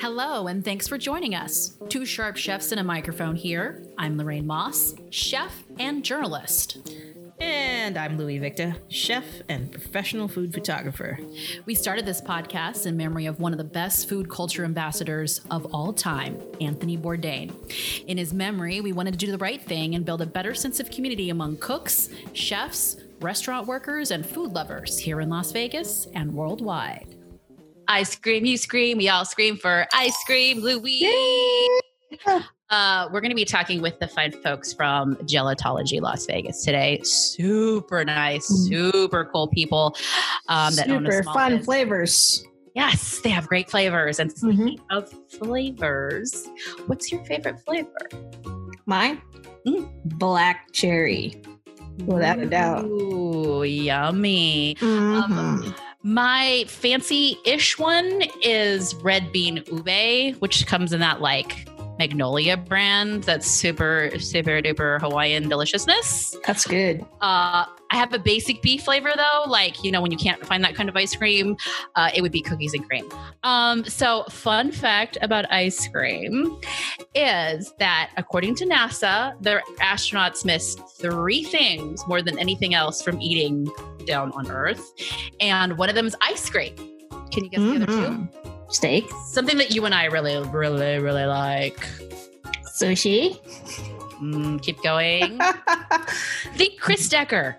Hello, and thanks for joining us. Two sharp chefs and a microphone here. I'm Lorraine Moss, chef and journalist. And I'm Louie Victa, chef and professional food photographer. We started this podcast in memory of one of the best food culture ambassadors of all time, Anthony Bourdain. In his memory, we wanted to do the right thing and build a better sense of community among cooks, chefs, restaurant workers, and food lovers here in Las Vegas and worldwide. I scream, you scream, we all scream for ice cream, Louis. Uh, we're going to be talking with the fine folks from Gelatology Las Vegas today. Super nice, Mm. super cool people um, that own a Super fun business. flavors. Yes, they have great flavors. And Mhm. of flavors, what's your favorite flavor? Mine, Mm. black cherry, without a doubt. Ooh, yummy. Mhm. Um, my fancy-ish one is red bean ube, which comes in that like Magnolia brand. That's super, super duper Hawaiian deliciousness. That's good. Uh, I have a basic beef flavor though, like you know when you can't find that kind of ice cream, uh, it would be cookies and cream. Um, so, fun fact about ice cream is that according to NASA, their astronauts miss three things more than anything else from eating down on Earth, and one of them is ice cream. Can you guess the other two? Steak, Something that you and I really, really, really like. sushi. Mm, keep going. Think Chris Decker.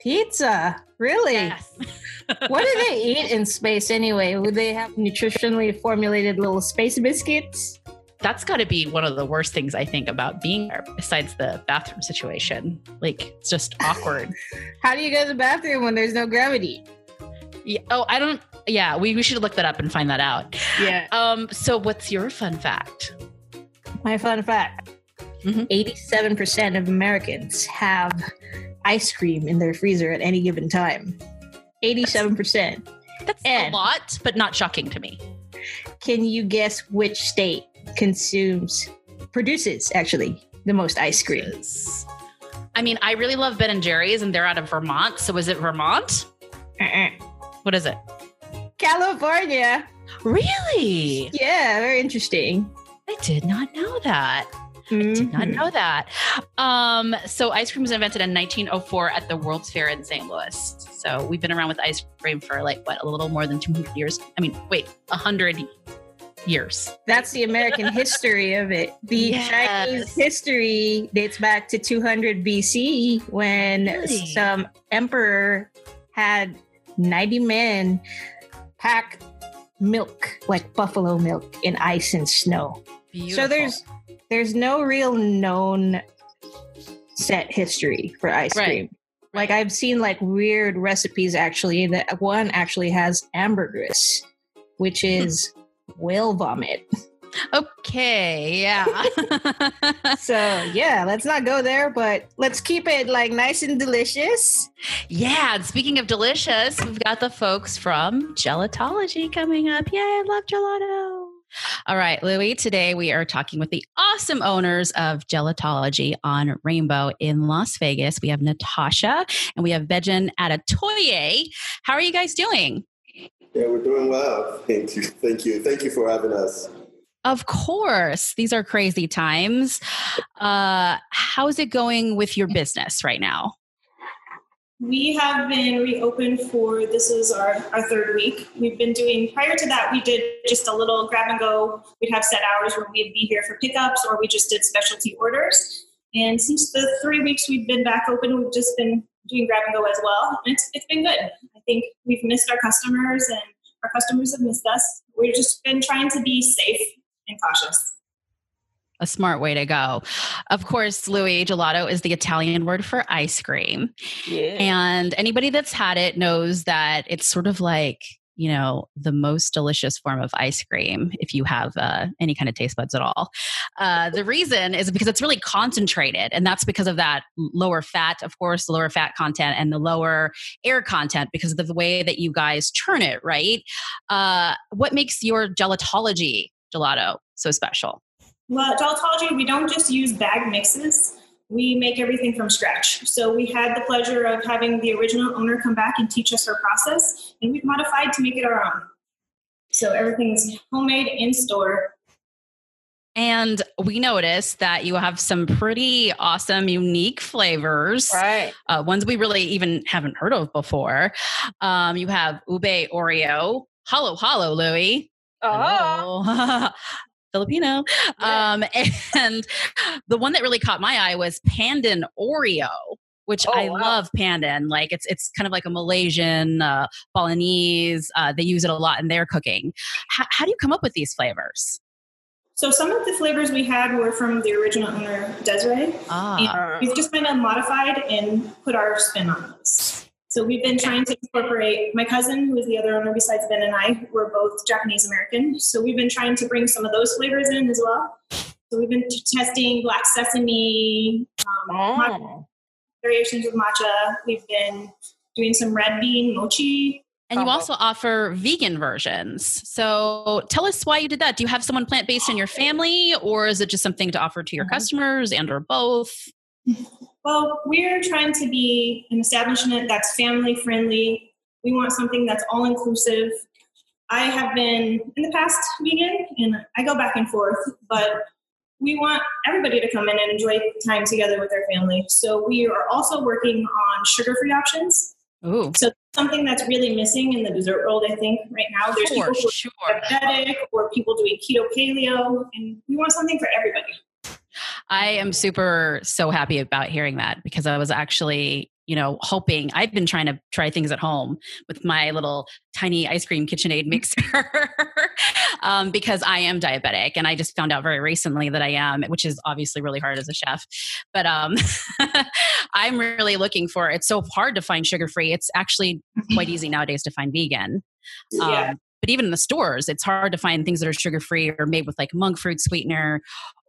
Pizza. Really? Yes. what do they eat in space anyway? Would they have nutritionally formulated little space biscuits? that's got to be one of the worst things I think about being there, besides the bathroom situation. Like, it's just awkward. How do you go to the bathroom when there's no gravity? yeah. Oh, I don't. Yeah, we, we should look that up and find that out. Yeah. Um. So, what's your fun fact? My fun fact Mhm. 87% of Americans have ice cream in their freezer at any given time. 87%. That's And- a lot, but not shocking to me. Can you guess which state consumes, produces actually, the most ice cream? I mean, I really love Ben and Jerry's, and they're out of Vermont. So, is it Vermont? Uh-uh. What is it? California. Really? Yeah, very interesting. I did not know that. I did not Mhm. know that. Um, so ice cream was invented in 1904 at the World's Fair in St. Louis. So we've been around with ice cream for like what a little more than 200 years. I mean, wait, 100 years. That's the American history of it. The Yes. Chinese history dates back to 200 BC when Really? some emperor had 90 men pack milk, like buffalo milk, in ice and snow. Beautiful. So there's there's no real known set history for ice Right. cream. Like I've seen like weird recipes actually that one actually has ambergris, which is whale vomit. Okay, yeah. So yeah, let's not go there, but let's keep it like nice and delicious. yeah. And speaking of delicious, we've got the folks from Gelatology coming up. Yay, I love gelato. All right, Louie, today we are talking with the awesome owners of Gelatology on Rainbow in Las Vegas. We have Natasha and we have Benjamin Adetoye. How are you guys doing? Yeah, we're doing well. Thank you. Thank you. Thank you for having us. Of course, these are crazy times. Uh, how's it going with your business right now? We have been reopened for this is our, our third week. We've been doing prior to that we did just a little grab and go. We'd have set hours where we'd be here for pickups or we just did specialty orders. And since the three weeks we've been back open, we've just been doing grab and go as well. And it's it's been good. I think we've missed our customers and our customers have missed us. We've just been trying to be safe and cautious. A smart way to go. Of course, Louie gelato is the Italian word for ice cream. Yeah. And anybody that's had it knows that it's sort of like, you know, the most delicious form of ice cream if you have uh, any kind of taste buds at all. Uh, the reason is because it's really concentrated, and that's because of that lower fat, of course, the lower fat content and the lower air content because of the way that you guys churn it, right? Uh, what makes your gelatology gelato so special? Well, at Gelatology, we don't just use bag mixes. we make everything from scratch. So we had the pleasure of having the original owner come back and teach us her process, and we've modified to make it our own. So everything's homemade in store. And we noticed that you have some pretty awesome, unique flavors. Right. Uh, ones we really even haven't heard of before. Um, you have ube Oreo, Hollow Hollow Louie. Oh. Filipino. Um, and the one that really caught my eye was Pandan Oreo, which Oh, I wow. love Pandan. Like it's it's kind of like a Malaysian uh, Balinese. Uh, they use it a lot in their cooking. How, how do you come up with these flavors? So some of the flavors we had were from the original owner, Desiree. Ah, we've just kind of modified and put our spin on those. So we've been trying to incorporate my cousin, who is the other owner besides Ben and I, we're both Japanese American. So we've been trying to bring some of those flavors in as well. So we've been t- testing black sesame, um, matcha- Oh. variations of matcha. We've been doing some red bean mochi. and you also offer vegan versions. So tell us why you did that. Do you have someone plant based in your family, or is it just something to offer to your Mhm. customers, and or both? Well, we're trying to be an establishment that's family friendly. We want something that's all inclusive. I have been in the past vegan and I go back and forth, but we want everybody to come in and enjoy time together with their family. So we are also working on sugar free options. Ooh, So something that's really missing in the dessert world, I think, right now. There's for people who sure. are diabetic or people doing keto paleo, and we want something for everybody. I am super so happy about hearing that because I was actually, you know, hoping I've been trying to try things at home with my little tiny ice cream KitchenAid mixer um, because I am diabetic and I just found out very recently that I am, which is obviously really hard as a chef. But um, I'm really looking for. It's so hard to find sugar free. It's actually quite easy nowadays to find vegan. Um, Yeah. But even in the stores, it's hard to find things that are sugar free or made with like monk fruit sweetener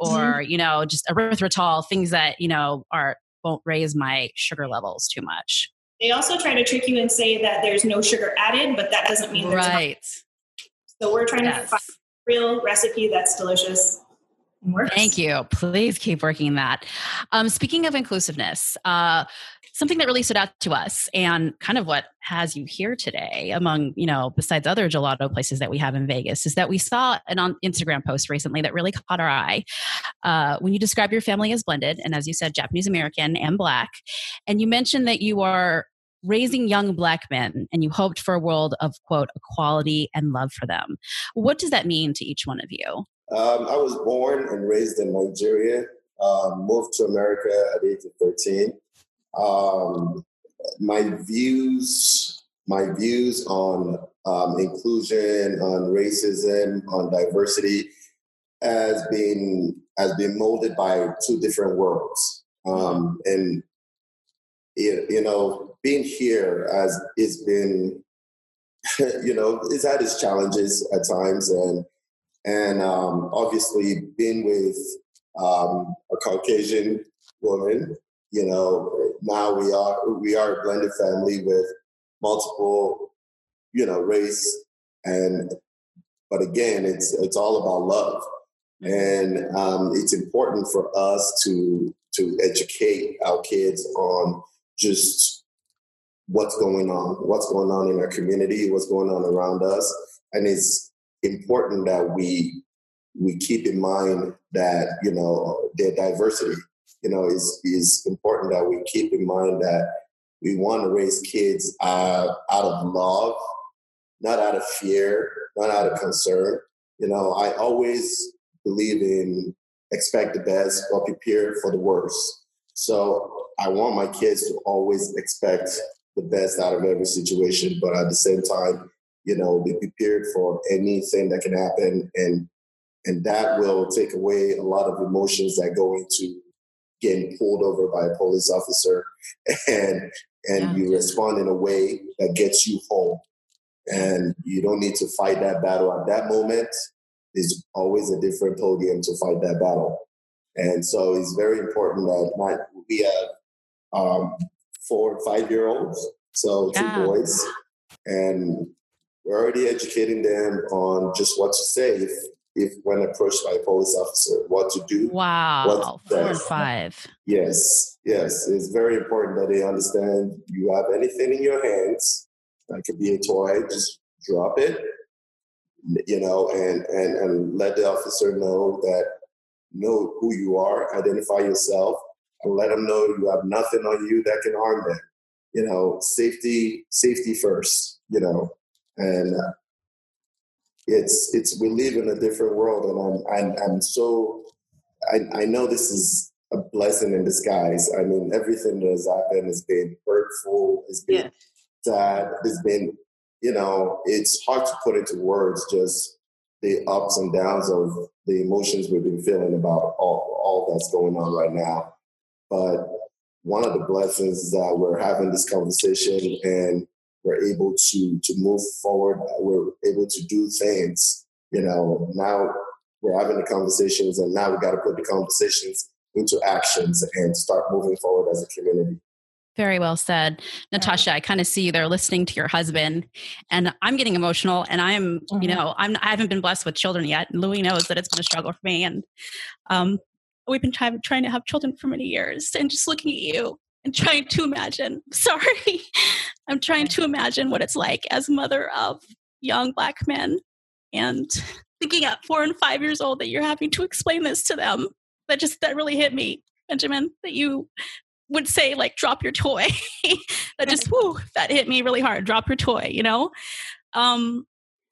mm-hmm. or you know just erythritol, things that you know are won't raise my sugar levels too much. They also try to trick you and say that there's no sugar added, but that doesn't mean there's not. Right. So we're trying to find a real recipe that's delicious works. Thank you. Please keep working that. Um, speaking of inclusiveness, uh, something that really stood out to us and kind of what has you here today, among, you know, besides other gelato places that we have in Vegas, is that we saw an on Instagram post recently that really caught our eye. Uh, when you describe your family as blended, and as you said, Japanese American and Black, and you mentioned that you are raising young black men and you hoped for a world of quote equality and love for them what does that mean to each one of you Um, I was born and raised in Nigeria. Um, moved to America at the age of thirteen. Um, my views, my views on um, inclusion, on racism, on diversity, has been has been molded by two different worlds. Um, and you you know, being here has it's been, you know, it's had its challenges at times, and and um, obviously being with um, a Caucasian woman, you know, now we are we are a blended family with multiple, you know, race and but again, it's it's all about love, and um, it's important for us to to educate our kids on just what's going on, what's going on in our community, what's going on around us, and it's important that we we keep in mind that you know their diversity you know is is important that we keep in mind that we want to raise kids uh, out of love not out of fear not out of concern. You know i always believe in expect the best but prepare for the worst. So i want my kids to always expect the best out of every situation but at the same time you know, be prepared for anything that can happen, and and that will take away a lot of emotions that go into getting pulled over by a police officer, and and Yeah. you respond in a way that gets you home, and you don't need to fight that battle. At that moment. There's always a different podium to fight that battle, and so it's very important that my we have um, four and five year olds, so two boys, and we're already educating them on just what to say if if when approached by a police officer, what to do. Wow, four and five. Yes, yes, it's very important that they understand. You have anything in your hands that could be a toy, just drop it, you know, and and and let the officer know that know who you are, identify yourself, and let them know you have nothing on you that can harm them. You know, safety, safety first. You know, and uh, it's it's we live in a different world, and I'm I'm, I'm so I, I know this is a blessing in disguise. I mean, everything that has happened has been hurtful, has been yeah. sad, has been you know, it's hard to put into words just the ups and downs of the emotions we've been feeling about all, all that's going on right now. But one of the blessings is that we're having this conversation and we're able to to move forward. We're able to do things. You know, now we're having the conversations, and now we got to put the conversations into actions and start moving forward as a community. Very well said. Natasha, I kind of see you there listening to your husband and I'm getting emotional and I'm, mm-hmm. you know, I'm, I haven't been blessed with children yet. And Louie knows that it's been a struggle for me. And um, we've been trying, trying to have children for many years and just looking at you and trying to imagine, sorry, I'm trying to imagine what it's like as mother of young black men and thinking at four and five years old that you're having to explain this to them. That just, that really hit me. Benjamin, that you would say like drop your toy that just whoo that hit me really hard drop your toy you know um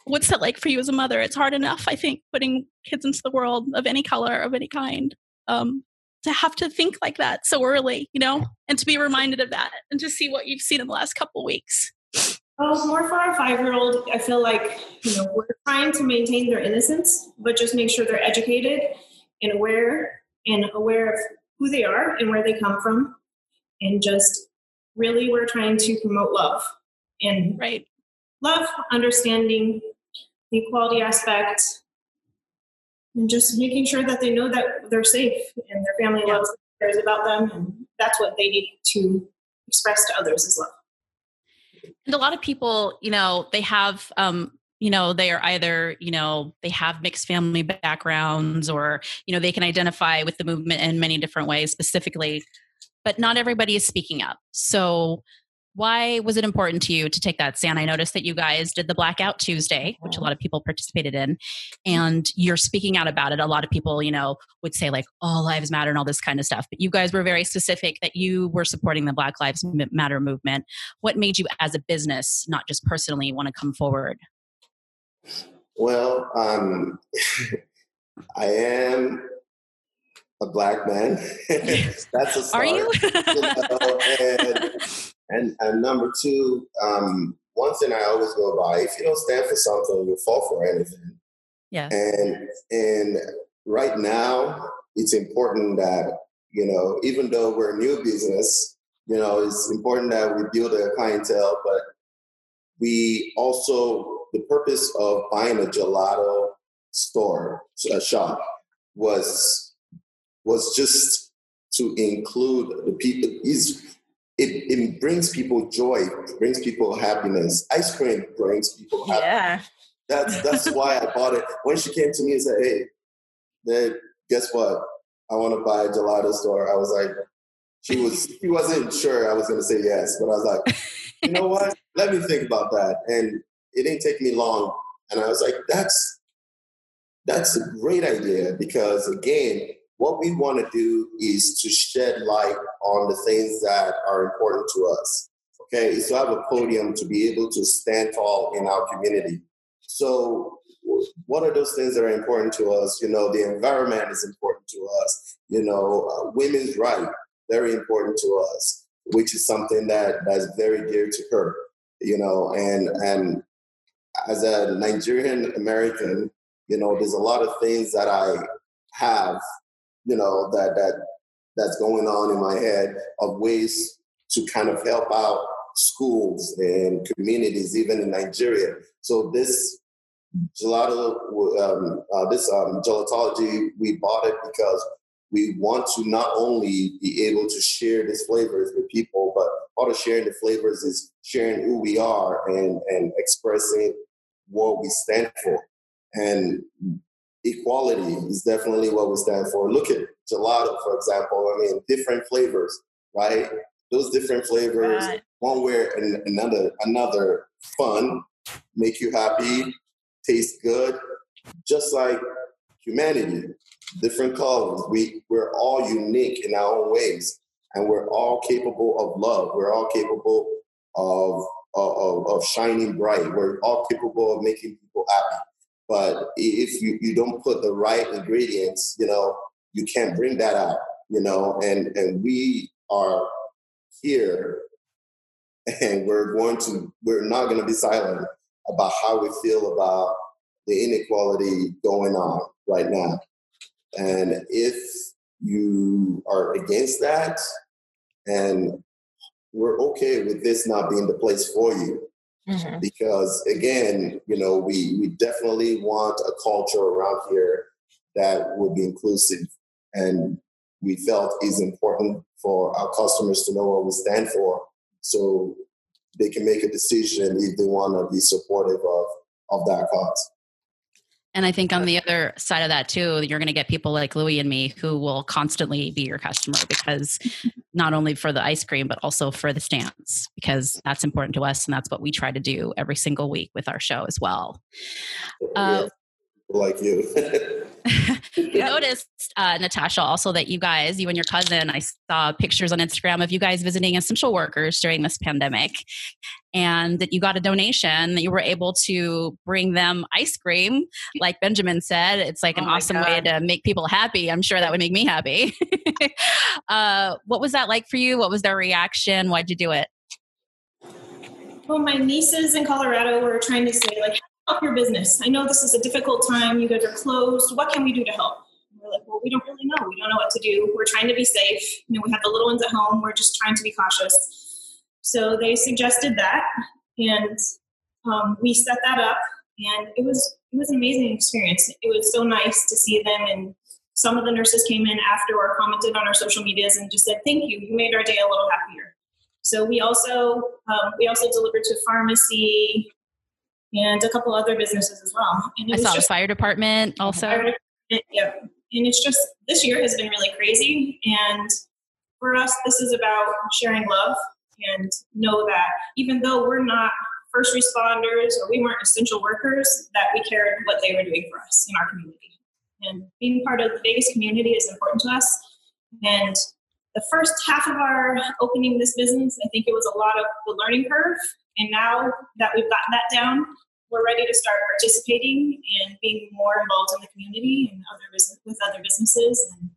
what's that like for you as a mother it's hard enough i think putting kids into the world of any color of any kind um to have to think like that so early you know and to be reminded of that and to see what you've seen in the last couple weeks. Oh, more for our five year old, I feel like, you know, we're trying to maintain their innocence, but just make sure they're educated and aware and aware of who they are and where they come from. And just really we're trying to promote love and right. love understanding the equality aspect and just making sure that they know that they're safe and their family yeah. loves cares about them and that's what they need to express to others as well and a lot of people you know they have um you know they are either you know they have mixed family backgrounds or you know they can identify with the movement in many different ways specifically but not everybody is speaking up. So why was it important to you to take that stand? I noticed that you guys did the Blackout Tuesday, which a lot of people participated in, and you're speaking out about it. A lot of people, you know, would say like all lives matter and all this kind of stuff, but you guys were very specific that you were supporting the Black Lives Matter movement. What made you, as a business, not just personally, want to come forward? Well, um, I am a black man. That's a start. Are you? you know, and, and number two, um, one thing I always go by: if you don't stand for something, you'll fall for anything. Yeah. And and right now, it's important that you know, even though we're a new business, you know, it's important that we build a clientele, but we also the purpose of buying a gelato store, a shop, was was just to include the people. Is it, it brings people joy, it brings people happiness. Ice cream brings people happiness. Yeah. That's that's why I bought it. When she came to me and said, "Hey, then guess what? I want to buy a gelato store." I was like, she was she wasn't sure I was going to say yes, but I was like, you know what? Let me think about that. And it didn't take me long, and I was like, that's that's a great idea because again, what we want to do is to shed light on the things that are important to us. Okay, so I have a podium to be able to stand tall in our community. So, what are those things that are important to us? You know, the environment is important to us. You know, uh, women's right very important to us, which is something that that's very dear to her. You know, and and as a Nigerian American, you know, there's a lot of things that I have you know, that that that's going on in my head of ways to kind of help out schools and communities, even in Nigeria. So this gelato, um, uh, this um, gelatology, we bought it because we want to not only be able to share these flavors with people, but part of sharing the flavors is sharing who we are and, and expressing what we stand for. And equality is definitely what we stand for. Look at gelato, for example. I mean, different flavors, right? Those different flavors, Right. one way and another, another fun, make you happy, taste good, just like humanity, different colors. We we're all unique in our own ways, and we're all capable of love. We're all capable of of, of shining bright. We're all capable of making people happy. But if you, you don't put the right ingredients, you know, you can't bring that out, you know, and, and we are here and we're going to, we're not going to be silent about how we feel about the inequality going on right now. And if you are against that and we're okay with this not being the place for you, Mhm. because again, you know, we we definitely want a culture around here that will be inclusive, and we felt is important for our customers to know what we stand for, so they can make a decision if they want to be supportive of of that cause. And I think on the other side of that too, you're going to get people like Louie and me who will constantly be your customer because not only for the ice cream but also for the stands because that's important to us and that's what we try to do every single week with our show as well. Uh, like you. We noticed, uh, Natasha, also that you guys, you and your cousin, I saw pictures on Instagram of you guys visiting essential workers during this pandemic, and that you got a donation that you were able to bring them ice cream. Like Benjamin said, it's like an Oh my awesome way to make people happy. I'm sure that would make me happy. uh, what was that like for you? What was their reaction? Why'd you do it? Well, my nieces in Colorado were trying to say, like, help your business. I know this is a difficult time. You guys are closed. What can we do to help? And We're like, well, we don't really know. We don't know what to do. We're trying to be safe. You know, we have the little ones at home. We're just trying to be cautious. So they suggested that, and um, we set that up, and it was it was an amazing experience. It was so nice to see them, and some of the nurses came in after or commented on our social medias and just said, "Thank you. You made our day a little happier." So we also um, we also delivered to pharmacy and a couple other businesses as well. I saw the fire department also. yeah, and it's just this year has been really crazy. And for us, this is about sharing love and know that even though we're not first responders or we weren't essential workers, that we cared what they were doing for us in our community. And being part of the Vegas community is important to us. And the first half of our opening this business, I think it was a lot of the learning curve. And now that we've gotten that down, we're ready to start participating and being more involved in the community and other business with other businesses and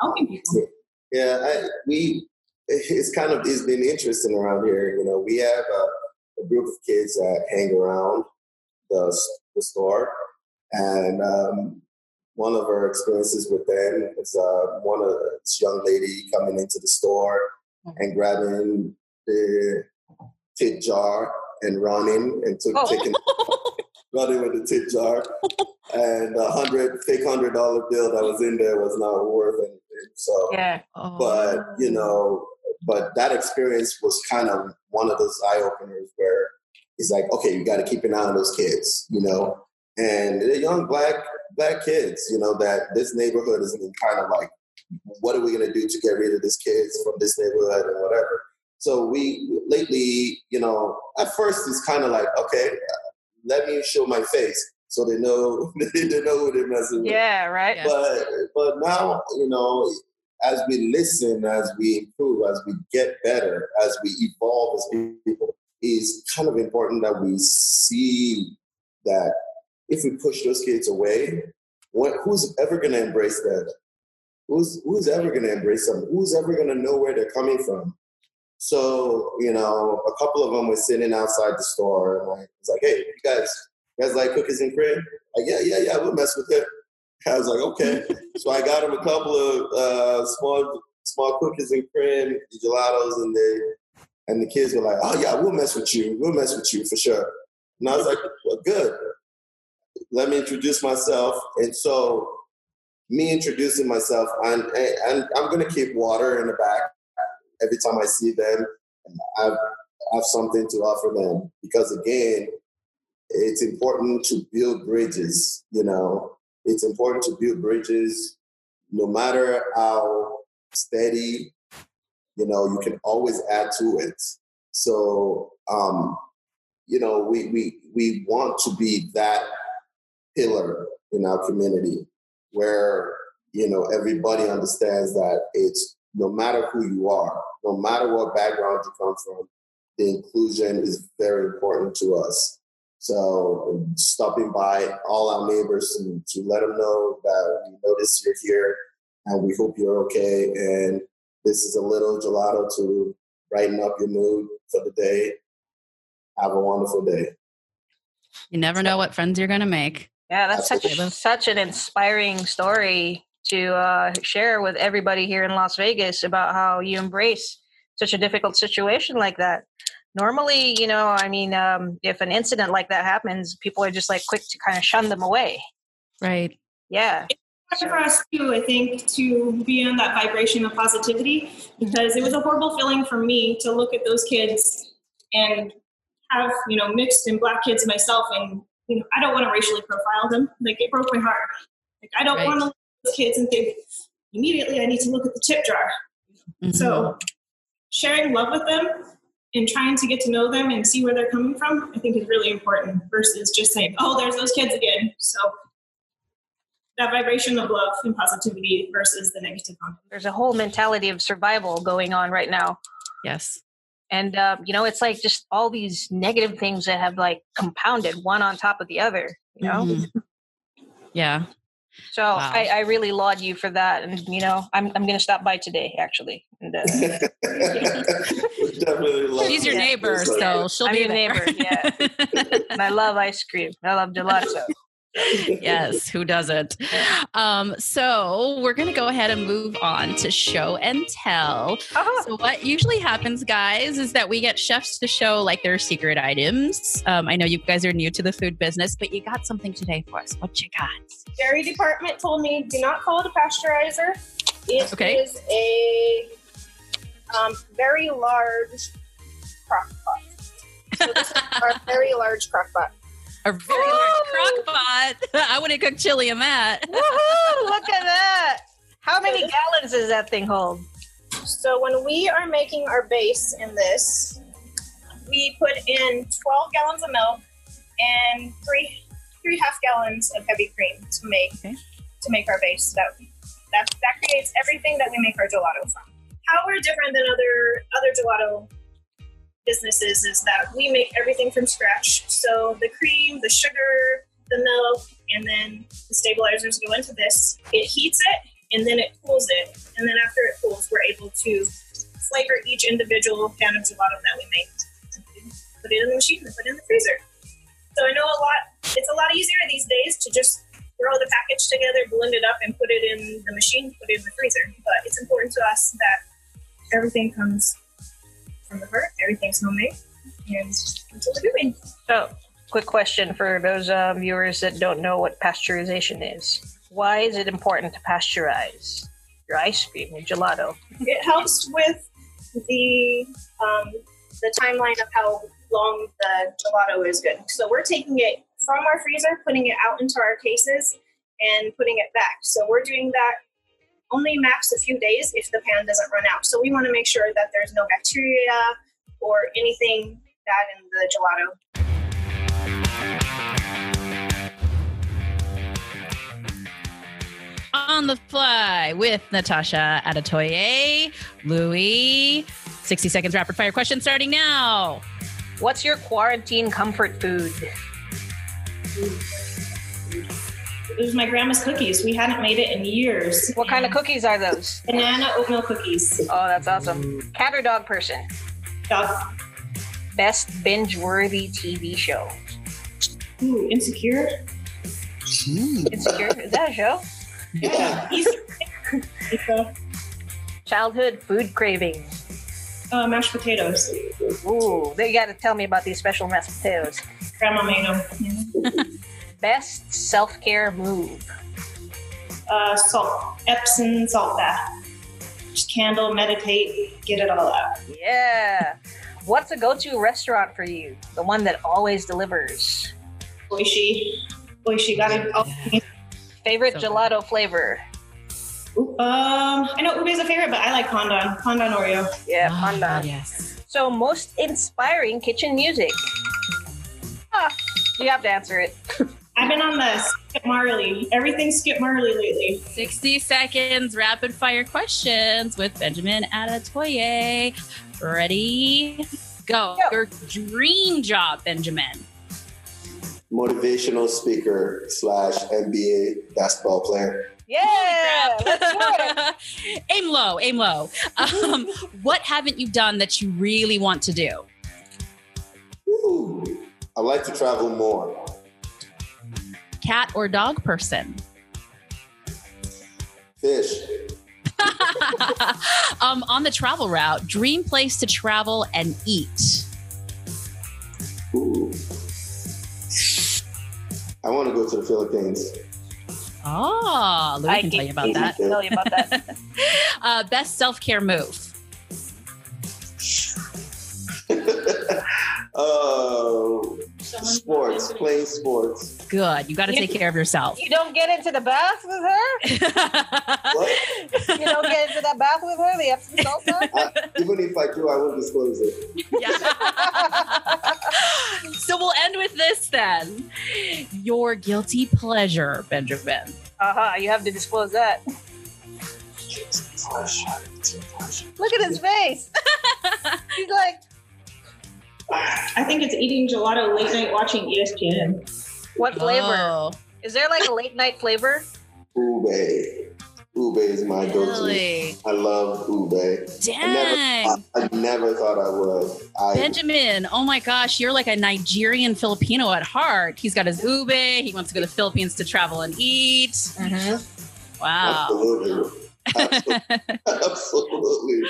helping people. Yeah, I, we it's kind of it's been interesting around here. You know, we have a, a group of kids that hang around the the store, and um, one of our experiences with them is uh, one of this young lady coming into the store and grabbing the tip jar and running and took Oh. taking running with the tip jar, and a hundred fake hundred dollar bill that was in there was not worth anything. So Yeah. but you know but that experience was kind of one of those eye openers where it's like okay you got to keep an eye on those kids you know and the young black black kids you know that this neighborhood is kind of like what are we going to do to get rid of these kids from this neighborhood and whatever so we lately you know at first it's kind of like okay let me show my face so they know they know who they're messing with Yeah, right? Yeah. but but now you know as we listen as we improve as we get better as we evolve as people it's kind of important that we see that if we push those kids away what, who's ever going to embrace that who's who's ever going to embrace them who's ever going to know where they're coming from so you know a couple of them were sitting outside the store and I was like hey you guys you guys like cookies and cream like yeah yeah yeah we'll mess with it I was like, okay. so I got him a couple of uh, small small cookies and cream, gelatos, and they and the kids were like, oh yeah, we'll mess with you. We'll mess with you for sure. And I was like, well, good. Let me introduce myself. And so me introducing myself, and, and I'm gonna keep water in the back every time I see them. And I have something to offer them because again, it's important to build bridges, you know, it's important to build bridges, no matter how steady, you know, you can always add to it. So, um, you know, we, we, we want to be that pillar in our community where, you know, everybody understands that it's no matter who you are, no matter what background you come from, the inclusion is very important to us. So stopping by all our neighbors and to let them know that we notice you're here and we hope you're okay. And this is a little gelato to brighten up your mood for the day. Have a wonderful day. You never know what friends you're going to make. Yeah, that's such such an inspiring story to uh, share with everybody here in Las Vegas about how you embrace such a difficult situation like that. Normally, you know, I mean, um, if an incident like that happens, people are just like quick to kind of shun them away. Right. Yeah. It's hard for us too, I think to be in that vibration of positivity because it was a horrible feeling for me to look at those kids and have you know mixed and black kids myself, and you know I don't want to racially profile them. Like it broke my heart. Like I don't right. want to look at those kids and think immediately I need to look at the tip jar. Mm-hmm. So sharing love with them and trying to get to know them and see where they're coming from, I think is really important versus just saying, oh, there's those kids again. So that vibration of love and positivity versus the negative. There's a whole mentality of survival going on right now. Yes. And, uh, you know, it's like just all these negative things that have like compounded one on top of the other, you know? Mm-hmm. Yeah. So wow. I, I, really laud you for that, and you know I'm I'm going to stop by today actually. And, uh, She's your neighbor, so she'll I'm be your neighbor. Yeah, and I love ice cream. I love gelato yes, who doesn't? Um, so we're gonna go ahead and move on to show and tell. Uh-huh. So what usually happens, guys, is that we get chefs to show like their secret items. Um, I know you guys are new to the food business, but you got something today for us. What you got? Dairy department told me do not call it a pasteurizer. It okay. is a um, very large crock pot. So this is our very large crock pot a very Woo! large crock pot. I would have cook chili in that. Woohoo! Look at that. How many gallons does that thing hold? So when we are making our base in this, we put in 12 gallons of milk and three three half gallons of heavy cream to make okay. to make our base. That that that creates everything that we make our gelato from. How we're different than other other gelato businesses is that we make everything from scratch. So the cream, the sugar, the milk, and then the stabilizers go into this. It heats it and then it cools it. And then after it cools, we're able to flavor each individual pan of gelato that we make. Put it in the machine and put it in the freezer. So I know a lot, it's a lot easier these days to just throw the package together, blend it up, and put it in the machine, put it in the freezer. But it's important to us that everything comes from the heart. Everything's homemade, and what we're doing. So, quick question for those uh, viewers that don't know what pasteurization is. Why is it important to pasteurize your ice cream, your gelato? It helps with the um, the timeline of how long the gelato is good. So we're taking it from our freezer, putting it out into our cases, and putting it back. So we're doing that only max a few days if the pan doesn't run out. So we want to make sure that there's no bacteria or anything bad in the gelato. On the fly with Natasha Adetoye, Louie. 60 seconds rapid fire question starting now. What's your quarantine comfort food? It was my grandma's cookies. We hadn't made it in years. What kind of cookies are those? Banana oatmeal cookies. Oh, that's awesome. Cat or dog person? Dog. Best binge worthy TV show? Ooh, Insecure. Insecure? Is that a show? Yeah. Childhood food craving. Uh, mashed potatoes. Ooh, they got to tell me about these special mashed potatoes. Grandma made them. best self care move? Uh, salt, Epsom salt bath. Just candle, meditate, get it all out. Yeah. What's a go to restaurant for you? The one that always delivers? Oishi. Oishi got it. Favorite So good. gelato flavor? Um, I know ube is a favorite, but I like Condon. Condon Oreo. Yeah, Ah, pandan. Yes. So, most inspiring kitchen music? Ah, you have to answer it. I've been on the Skip Marley. Everything Skip Marley lately. 60 seconds rapid fire questions with Benjamin Adetoye. Ready? Go. Go. Your dream job, Benjamin. Motivational speaker slash NBA basketball player. Yeah, let's do it. aim low, aim low. Um, what haven't you done that you really want to do? Ooh, I like to travel more. Cat or dog person? Fish. um, on the travel route, dream place to travel and eat. Ooh. I want to go to the Philippines. Oh, Louie I can tell you about that. Tell you about that. Uh, best self care move. Playing sports. Good. You got to take care of yourself. You don't get into the bath with her? What? You don't get into that bath with her? The Epsom salt bath? Even if I do, I won't disclose it. Yeah. so we'll end with this then. Your guilty pleasure, Benjamin. Uh-huh, you have to disclose that. Look at his face. He's like, I think it's eating gelato late night watching ESPN. what flavor? Oh, Is there like a late night flavor? Ube. Ube is my go-to. really? I love ube. I never, I, I never thought I would. I Benjamin, oh my gosh, you're like a Nigerian Filipino at heart. He's got his ube. He wants to go to the Philippines to travel and eat. Mm-hmm. Wow. absolutely, absolutely, absolutely.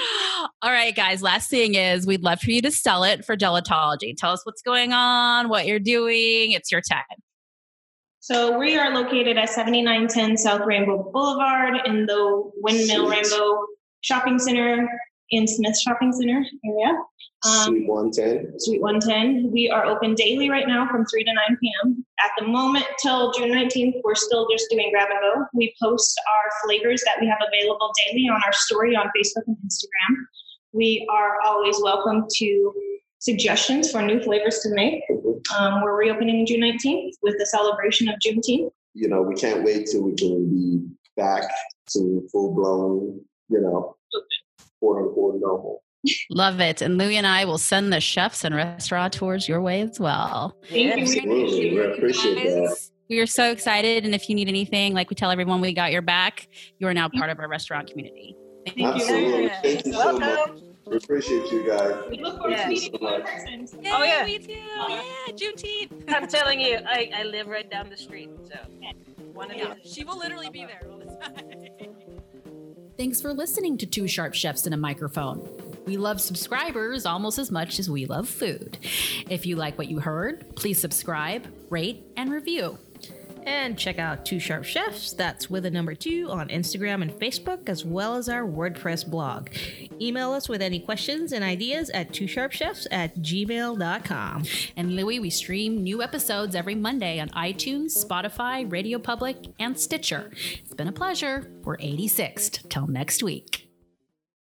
All right, guys. Last thing is we'd love for you to sell it for gelatology. Tell us what's going on, what you're doing. It's your time. So we are located at 7910 South Rainbow Boulevard in the Windmill Sweet. Rainbow Shopping Center in Smith Shopping Center area. Um, Suite 110. Suite 110. We are open daily right now from 3 to 9 p.m. At the moment, till June 19th, we're still just doing grab and go. We post our flavors that we have available daily on our story on Facebook and Instagram. We are always welcome to suggestions for new flavors to make. Um, we're reopening June 19th with the celebration of Juneteenth. You know, we can't wait till we can be back to full blown, you know, quote unquote normal. Love it. And Louie and I will send the chefs and restaurateurs your way as well. Thank you. Absolutely. We appreciate that. We are so excited. And if you need anything, like we tell everyone, we got your back. You are now part of our restaurant community. Thank you. Absolutely. Yeah. Thank you so much. We appreciate you guys. We look forward Yes. to meeting you in person. Oh, yeah. Me too. Oh, yeah, Juneteenth. I'm telling you, I, I live right down the street. So, one of Yeah, these. she will literally be there all the time. Thanks for listening to Two Sharp Chefs in a Microphone. We love subscribers almost as much as we love food. If you like what you heard, please subscribe, rate, and review. And check out Two Sharp Chefs, that's with a number two, on Instagram and Facebook, as well as our WordPress blog. Email us with any questions and ideas at twosharpchefs at gmail.com. And Louie, we stream new episodes every Monday on iTunes, Spotify, Radio Public, and Stitcher. It's been a pleasure. We're 86th. Till next week.